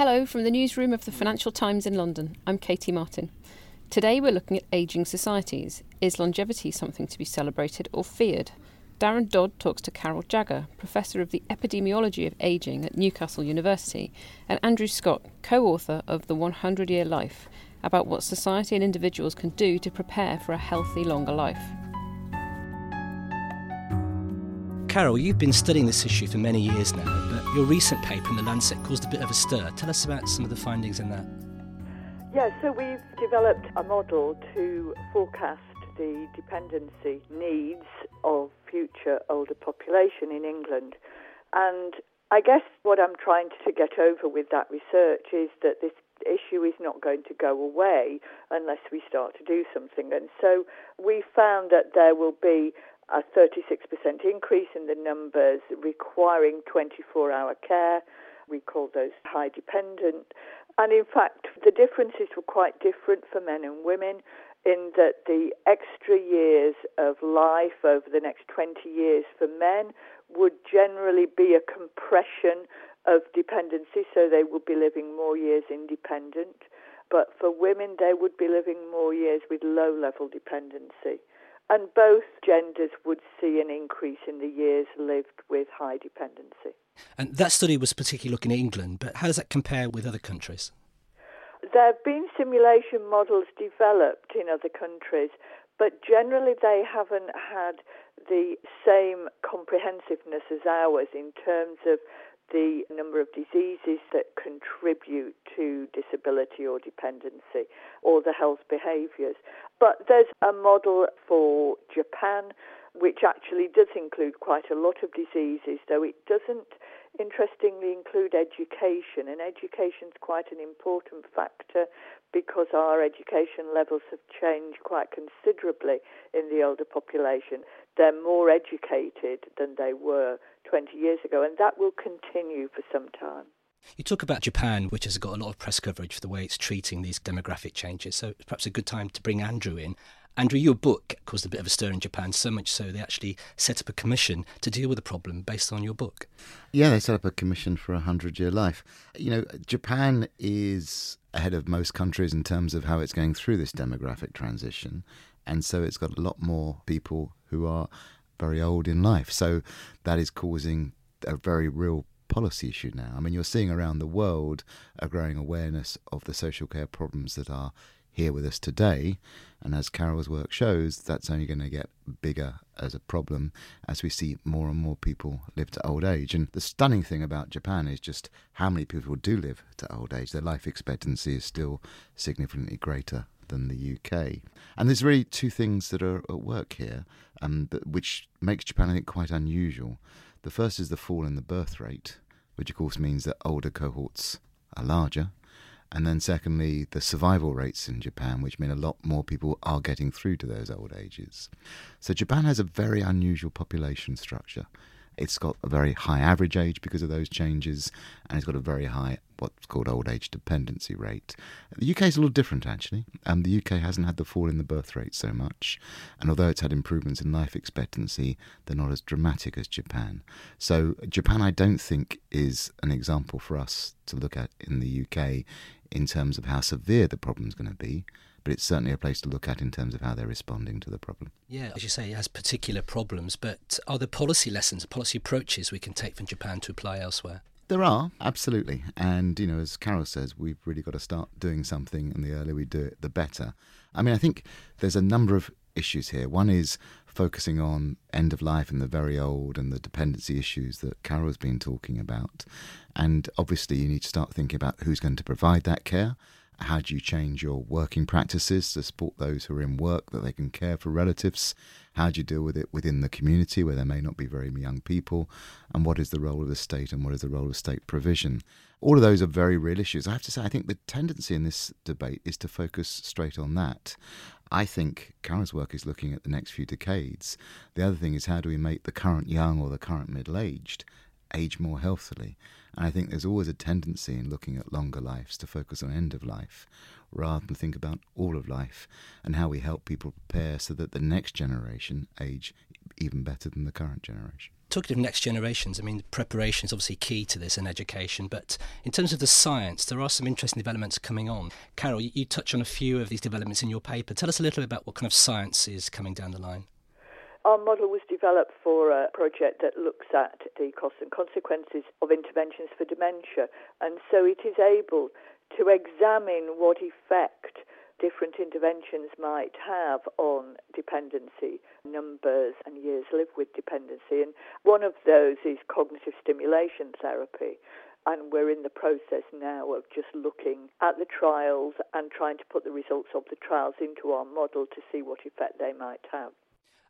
Hello from the newsroom of the Financial Times in London. I'm Katie Martin. Today we're looking at ageing societies. Is longevity something to be celebrated or feared? Darren Dodd talks to Carol Jagger, Professor of the Epidemiology of Ageing at Newcastle University, and Andrew Scott, co author of The 100 Year Life, about what society and individuals can do to prepare for a healthy, longer life. Carol, you've been studying this issue for many years now, but your recent paper in The Lancet caused a bit of a stir. Tell us about some of the findings in that. Yeah, so we've developed a model to forecast the dependency needs of future older population in England. And I guess what I'm trying to get over with that research is that this issue is not going to go away unless we start to do something. And so we found that there will be a 36% increase in the numbers requiring 24 hour care. We call those high dependent. And in fact, the differences were quite different for men and women in that the extra years of life over the next 20 years for men would generally be a compression of dependency, so they would be living more years independent. But for women, they would be living more years with low level dependency. And both genders would see an increase in the years lived with high dependency. And that study was particularly looking at England, but how does that compare with other countries? There have been simulation models developed in other countries, but generally they haven't had the same comprehensiveness as ours in terms of the number of diseases that contribute to disability or dependency or the health behaviours. But there's a model for Japan which actually does include quite a lot of diseases, though it doesn't interestingly include education. And education is quite an important factor because our education levels have changed quite considerably in the older population. They're more educated than they were 20 years ago, and that will continue for some time. You talk about Japan, which has got a lot of press coverage for the way it's treating these demographic changes. So it's perhaps a good time to bring Andrew in. Andrew, your book caused a bit of a stir in Japan, so much so they actually set up a commission to deal with the problem based on your book. Yeah, they set up a commission for a hundred year life. You know, Japan is ahead of most countries in terms of how it's going through this demographic transition. And so it's got a lot more people who are very old in life. So that is causing a very real policy issue now. I mean, you're seeing around the world a growing awareness of the social care problems that are here with us today. And as Carol's work shows, that's only going to get bigger as a problem as we see more and more people live to old age. And the stunning thing about Japan is just how many people do live to old age. Their life expectancy is still significantly greater than the UK. And there's really two things that are at work here, um, which makes Japan, I think, quite unusual. The first is the fall in the birth rate, which of course means that older cohorts are larger. And then, secondly, the survival rates in Japan, which mean a lot more people are getting through to those old ages. So, Japan has a very unusual population structure. It's got a very high average age because of those changes, and it's got a very high what's called old age dependency rate. The UK is a little different actually. Um, the UK hasn't had the fall in the birth rate so much, and although it's had improvements in life expectancy, they're not as dramatic as Japan. So Japan, I don't think, is an example for us to look at in the UK in terms of how severe the problem is going to be but it's certainly a place to look at in terms of how they're responding to the problem. Yeah, as you say, it has particular problems, but are there policy lessons, policy approaches we can take from Japan to apply elsewhere? There are, absolutely. And, you know, as Carol says, we've really got to start doing something, and the earlier we do it, the better. I mean, I think there's a number of issues here. One is focusing on end of life and the very old and the dependency issues that Carol's been talking about. And obviously, you need to start thinking about who's going to provide that care how do you change your working practices to support those who are in work that they can care for relatives? How do you deal with it within the community where there may not be very young people? And what is the role of the state and what is the role of state provision? All of those are very real issues. I have to say, I think the tendency in this debate is to focus straight on that. I think Carol's work is looking at the next few decades. The other thing is how do we make the current young or the current middle aged age more healthily? And I think there's always a tendency in looking at longer lives to focus on end of life rather than think about all of life and how we help people prepare so that the next generation age even better than the current generation. Talking of next generations, I mean, preparation is obviously key to this and education, but in terms of the science, there are some interesting developments coming on. Carol, you touch on a few of these developments in your paper. Tell us a little bit about what kind of science is coming down the line. Our model was developed for a project that looks at the costs and consequences of interventions for dementia, and so it is able to examine what effect different interventions might have on dependency, numbers and years lived with dependency. And one of those is cognitive stimulation therapy. And we're in the process now of just looking at the trials and trying to put the results of the trials into our model to see what effect they might have.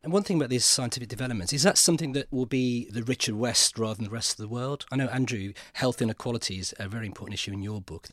And one thing about these scientific developments is that something that will be the richer West rather than the rest of the world. I know, Andrew, health inequality is a very important issue in your book.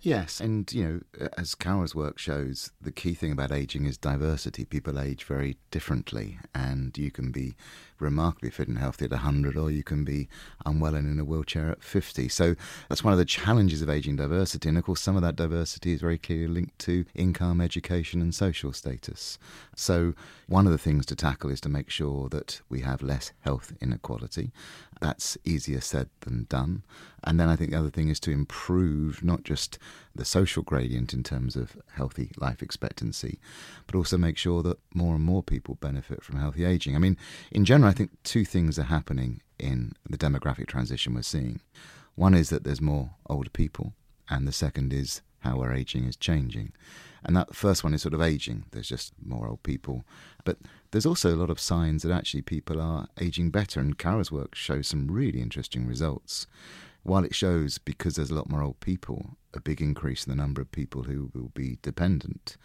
Yes, and you know, as Carol's work shows, the key thing about aging is diversity. People age very differently, and you can be remarkably fit and healthy at 100, or you can be unwell and in a wheelchair at 50. So that's one of the challenges of aging diversity. And of course, some of that diversity is very clearly linked to income, education, and social status. So one of the things to tackle is to make sure that we have less health inequality. That's easier said than done. And then I think the other thing is to improve not just the social gradient in terms of healthy life expectancy, but also make sure that more and more people benefit from healthy aging. I mean, in general, I think two things are happening in the demographic transition we're seeing. One is that there's more older people, and the second is how our aging is changing. And that first one is sort of aging. There's just more old people. But there's also a lot of signs that actually people are aging better. And Carol's work shows some really interesting results while it shows, because there's a lot more old people, a big increase in the number of people who will be dependent,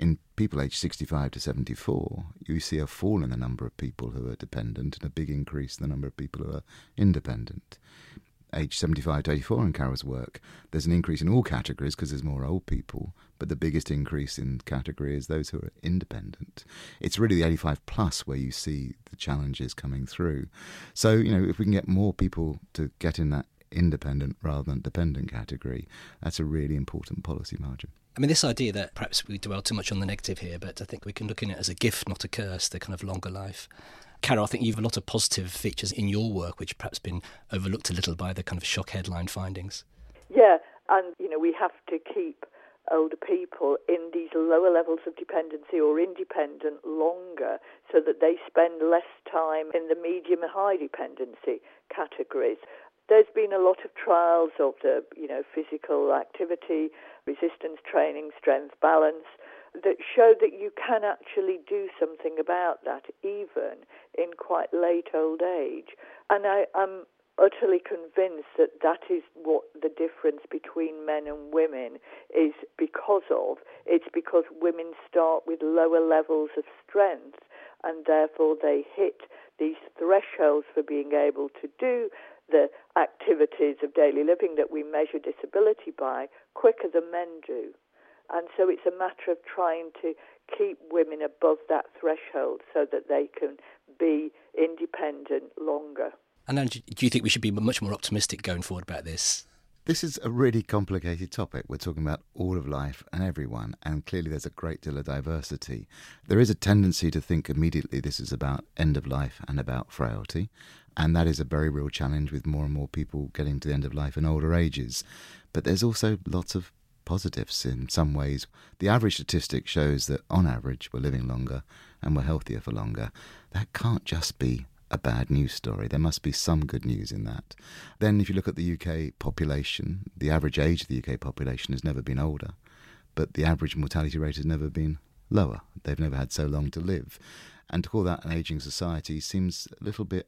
in people aged 65 to 74, you see a fall in the number of people who are dependent and a big increase in the number of people who are independent. Age 75 to 84 in Carol's work, there's an increase in all categories because there's more old people, but the biggest increase in category is those who are independent. It's really the 85 plus where you see the challenges coming through. So, you know, if we can get more people to get in that independent rather than dependent category, that's a really important policy margin. I mean, this idea that perhaps we dwell too much on the negative here, but I think we can look at it as a gift, not a curse, the kind of longer life. Carol, I think you have a lot of positive features in your work, which perhaps been overlooked a little by the kind of shock headline findings. Yeah, and you know we have to keep older people in these lower levels of dependency or independent longer so that they spend less time in the medium and high dependency categories. There's been a lot of trials of the, you know, physical activity, resistance training, strength, balance that show that you can actually do something about that even in quite late old age. And I am utterly convinced that that is what the difference between men and women is because of. It's because women start with lower levels of strength and therefore they hit these thresholds for being able to do the activities of daily living that we measure disability by quicker than men do. And so it's a matter of trying to keep women above that threshold so that they can be independent longer. And then, do you think we should be much more optimistic going forward about this? This is a really complicated topic. We're talking about all of life and everyone, and clearly there's a great deal of diversity. There is a tendency to think immediately this is about end of life and about frailty, and that is a very real challenge with more and more people getting to the end of life in older ages. But there's also lots of positives in some ways. The average statistic shows that on average we're living longer and we're healthier for longer. That can't just be a bad news story. There must be some good news in that. Then, if you look at the UK population, the average age of the UK population has never been older, but the average mortality rate has never been lower. They've never had so long to live. And to call that an ageing society seems a little bit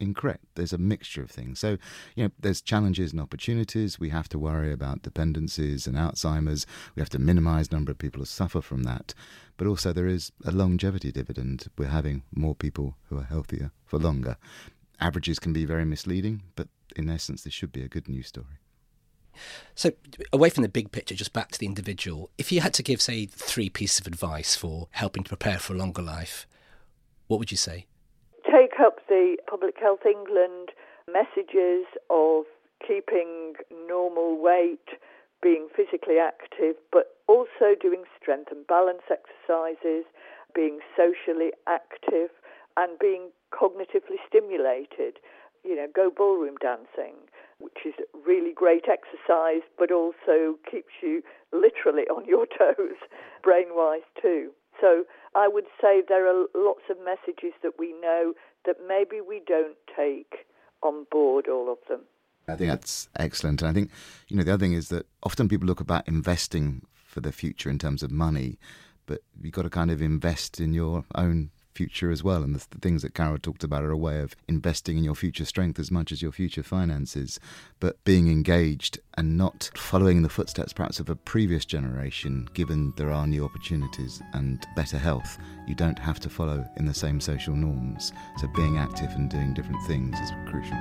incorrect. There's a mixture of things. So, you know, there's challenges and opportunities. We have to worry about dependencies and Alzheimer's. We have to minimize the number of people who suffer from that. But also there is a longevity dividend. We're having more people who are healthier for longer. Averages can be very misleading, but in essence, this should be a good news story. So, away from the big picture, just back to the individual, if you had to give, say, three pieces of advice for helping to prepare for a longer life, what would you say? Up the Public Health England messages of keeping normal weight, being physically active, but also doing strength and balance exercises, being socially active, and being cognitively stimulated. You know, go ballroom dancing, which is really great exercise, but also keeps you literally on your toes, brain wise too. So I would say there are lots of messages that we know that maybe we don't take on board all of them. I think that's excellent. And I think, you know, the other thing is that often people look about investing for the future in terms of money, but you've got to kind of invest in your own future as well. And the, the, things that Carol talked about are a way of investing in your future strength as much as your future finances, but being engaged and not following the footsteps perhaps of a previous generation, given there are new opportunities and better health. You don't have to follow in the same social norms. So being active and doing different things is crucial.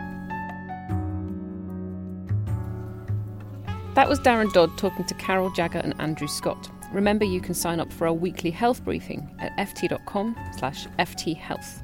That was Darren Dodd talking to Carol Jagger and Andrew Scott. Remember, you can sign up for our weekly health briefing at ft.com slash fthealth.